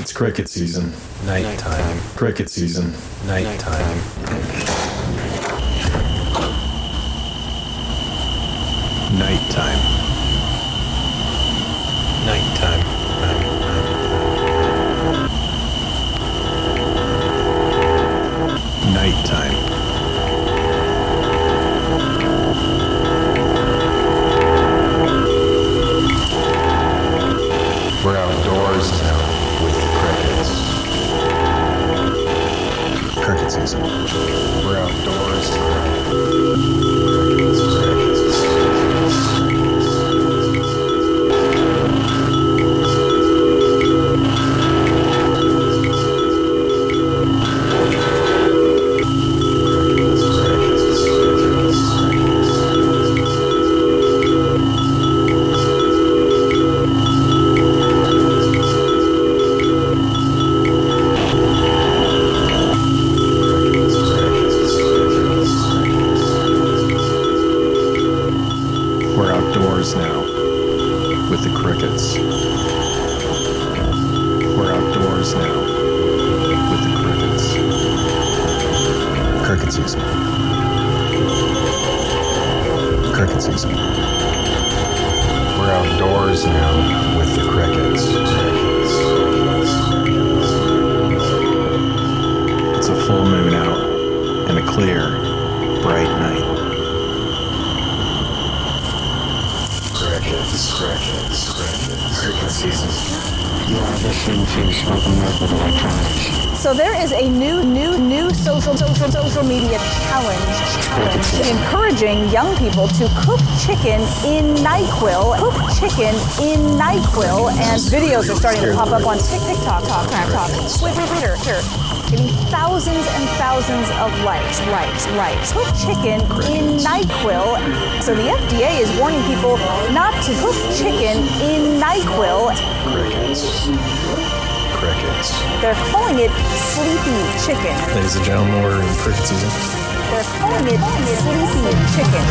It's cricket season. Nighttime. Cricket season. Nighttime. Nighttime. We're outdoors season. Cricket season. We're outdoors now with the crickets. It's a full moon out and a clear, bright night. Crickets, crickets, crickets. Cricket season. So there is a new, new, new social, social, social media challenge, challenge encouraging young people to cook chicken in NyQuil. Cook chicken in NyQuil, and videos are starting to pop up on Tik- TikTok, Talk, Talk, here, here. Getting thousands and thousands of likes, likes, likes. Cook chicken in NyQuil. So the FDA is warning people not to cook chicken in NyQuil. Crickets. Crickets. They're calling it sleepy chicken. Ladies and gentlemen, we're in cricket season. They're calling it sleepy chicken.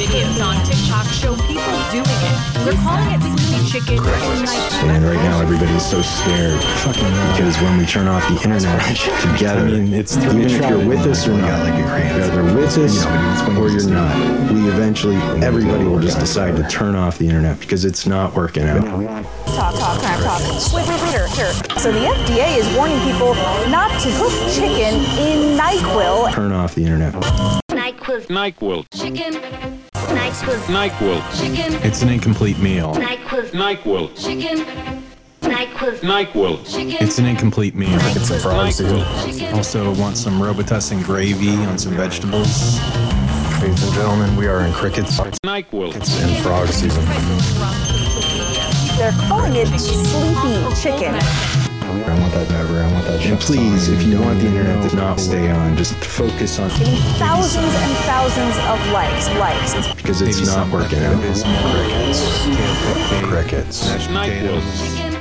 Videos on TikTok show people doing it. They're calling it sleepy chicken. And right now, everybody's so scared. Fucking because when we turn off the internet together, I mean, it's even if you're with us or not, like you're either with or you're not. We eventually, everybody will just decide to turn off the internet because it's not working out. Talk, talk, talk, talk. Wait, wait, wait, here, here. So the FDA is warning people not to cook chicken in NyQuil. Turn off the internet. NyQuil NyQuil. chicken. NyQuil NyQuil. chicken. It's an incomplete meal. NyQuil NyQuil. chicken. NyQuil NyQuil. It's an incomplete meal. It's a frog Also, want some Robitussin gravy on some vegetables. Ladies and gentlemen, we are in crickets NyQuil. in frog season. They're calling it sleepy chicken. I want that never. I want that. And please, if you don't want the internet to not stay on, just focus on Getting thousands and thousands of likes, likes. because it's Maybe not working out. Crickets. Crickets. Mashed potatoes. Chicken.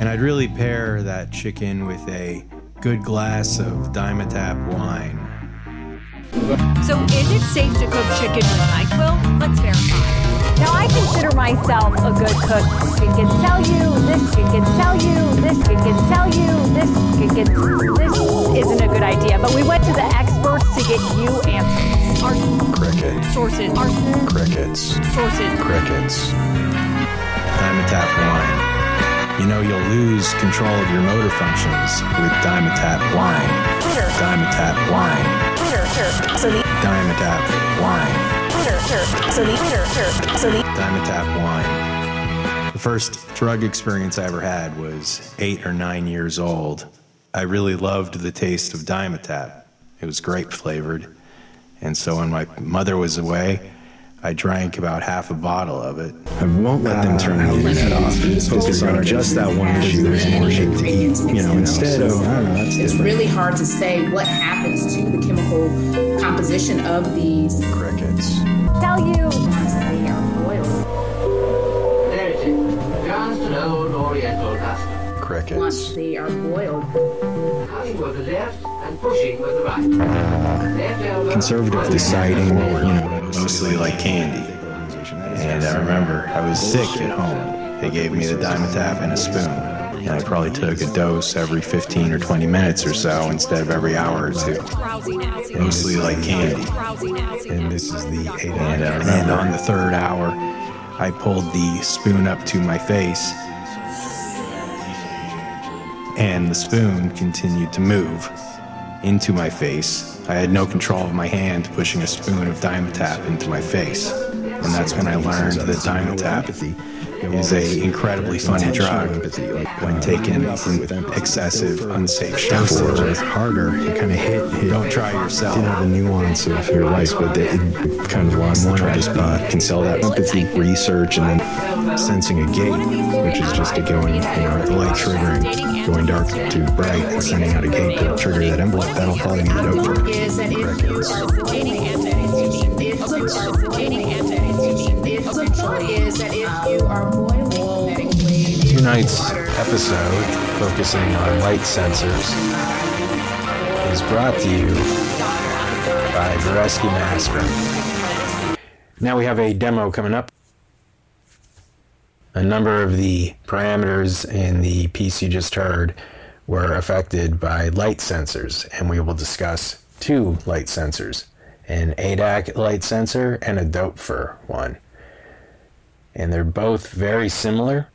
And I'd really pair that chicken with a good glass of Dimetapp wine. So is it safe to cook chicken with NyQuil? Let's verify. Now I consider myself a good cook. Kid can tell you this, kid can tell you this, kid can tell you this, kid can. This isn't a good idea, but we went to the experts to get you answers. Our Cricket. sources, our Crickets. sources. Crickets. Dimetapp wine. You know you'll lose control of your motor functions with Dimetapp wine. Dimetapp wine. Dimetapp wine. So the Dimetapp wine. The first drug experience I ever had was eight or nine years old. I really loved the taste of Dimetapp. It was grape flavored. And so when my mother was away, I drank about half a bottle of it. I won't let them turn the internet off. Focus on just that one issue. There's more shit to eat. You know, instead of I don't know. That's It's different. really hard to say what happens to the chemical composition of these Crickets. tell you. once they are boiled. There it is. Just an old Oriental custom. Once they are boiled, Cutting with the left and pushing with the right. Left. Conservative deciding, you know, mostly like candy. And I remember I was sick at home. They gave me the diamond tap and a spoon. And I probably took a dose every 15 or 20 minutes or so instead of every hour or two. Mostly like candy. And this is the eight And, uh, and on the third hour, I pulled the spoon up to my face, and the spoon continued to move into my face. I had no control of my hand pushing a spoon of Dimetapp into my face. And that's when I learned that Dimetapp is a incredibly funny drug when taken in excessive, unsafe for it's harder, it kind of hit, hit. Don't try yourself. Didn't have the nuance of your life, but it, it kind of lost one to just be can sell that empathy research and then sensing a gate, which is just a going, you know, the light triggering, going dark to bright, and sending out a gate to trigger that envelope. That'll probably be dope for is thought is that if you are boiling medically Tonight's episode, focusing on light sensors, is brought to you by Vareschi Master. Now we have a demo coming up. A number of the parameters in the piece you just heard were affected by light sensors, and we will discuss two light sensors an ADDAC light sensor and a Doepfer one. And they're both very similar,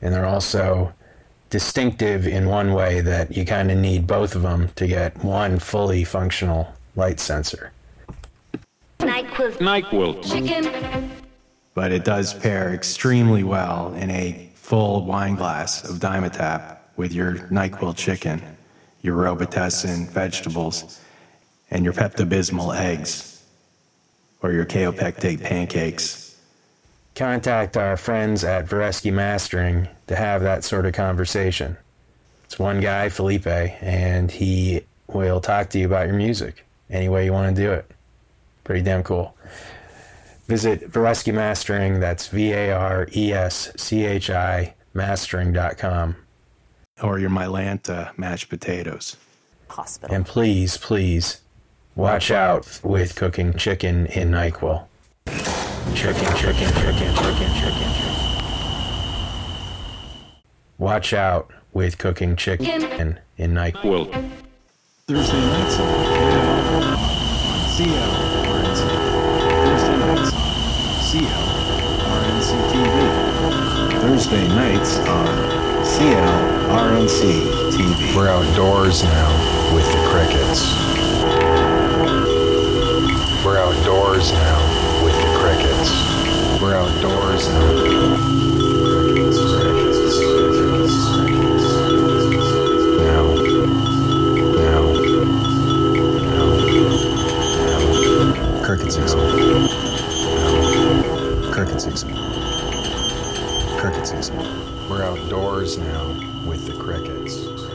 and they're also distinctive in one way that you kind of need both of them to get one fully functional light sensor. NyQuil. NyQuil. Chicken. but it does pair extremely well in a full wine glass of Dimetapp with your NyQuil chicken, your Robitussin vegetables, and your Pepto-Bismol eggs, or your kaopectate pancakes. Contact our friends at Vareschi Mastering to have that sort of conversation. It's one guy, Felipe, and he will talk to you about your music any way you want to do it. Pretty damn cool. Visit Vareschi Mastering, that's V A R E S C H I mastering.com. or your Mylanta mashed potatoes. Hospital. And please, please, watch out with cooking chicken in NyQuil. Chicken, chicken, chicken, chicken, chicken, chicken. Watch out with cooking chicken in NyQuil. Thursday nights on CLRNC. Thursday nights on CLRNC TV. Thursday nights on CLRNC TV. We're outdoors now with the crickets. Cricket season. Cricket season. Cricket season. We're outdoors now with the crickets.